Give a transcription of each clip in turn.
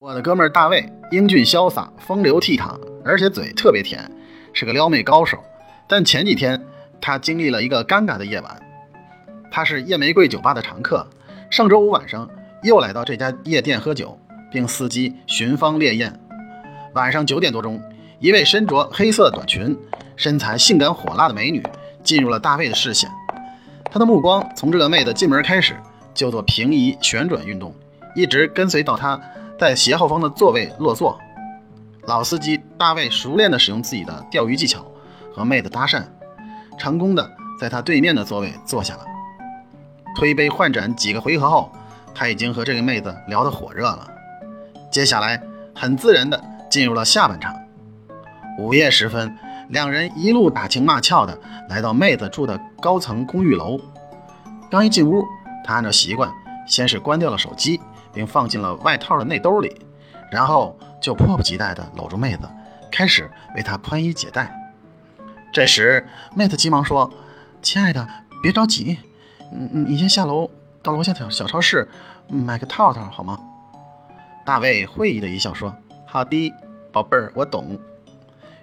我的哥们儿大卫英俊潇洒、风流倜傥，而且嘴特别甜，是个撩妹高手。但前几天他经历了一个尴尬的夜晚。他是夜玫瑰酒吧的常客，上周五晚上又来到这家夜店喝酒，并伺机寻芳猎艳。晚上九点多钟，一位身着黑色短裙、身材性感火辣的美女进入了大卫的视线。他的目光从这个妹子进门开始就做平移旋转运动，一直跟随到她。在斜后方的座位落座，老司机大卫熟练地使用自己的钓鱼技巧和妹子搭讪，成功的在他对面的座位坐下了。推杯换盏几个回合后，他已经和这个妹子聊得火热了。接下来很自然地进入了下半场。午夜时分，两人一路打情骂俏的来到妹子住的高层公寓楼。刚一进屋，他按照习惯先是关掉了手机。并放进了外套的内兜里，然后就迫不及待地搂住妹子，开始为她宽衣解带。这时，妹子急忙说：“亲爱的，别着急，嗯，你先下楼到楼下的小超市买个套套好吗？”大卫会意的一笑说：“好的，宝贝儿，我懂。”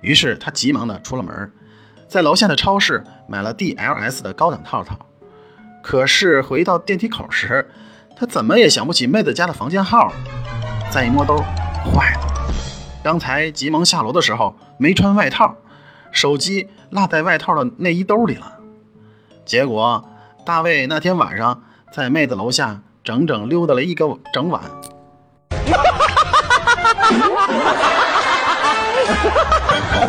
于是他急忙地出了门，在楼下的超市买了 DLS 的高档套套。可是回到电梯口时，他怎么也想不起妹子家的房间号，再一摸兜，坏了！刚才急忙下楼的时候没穿外套，手机落在外套的内衣兜里了。结果大卫那天晚上在妹子楼下整整溜达了一个整晚。哈哈哈哈哈哈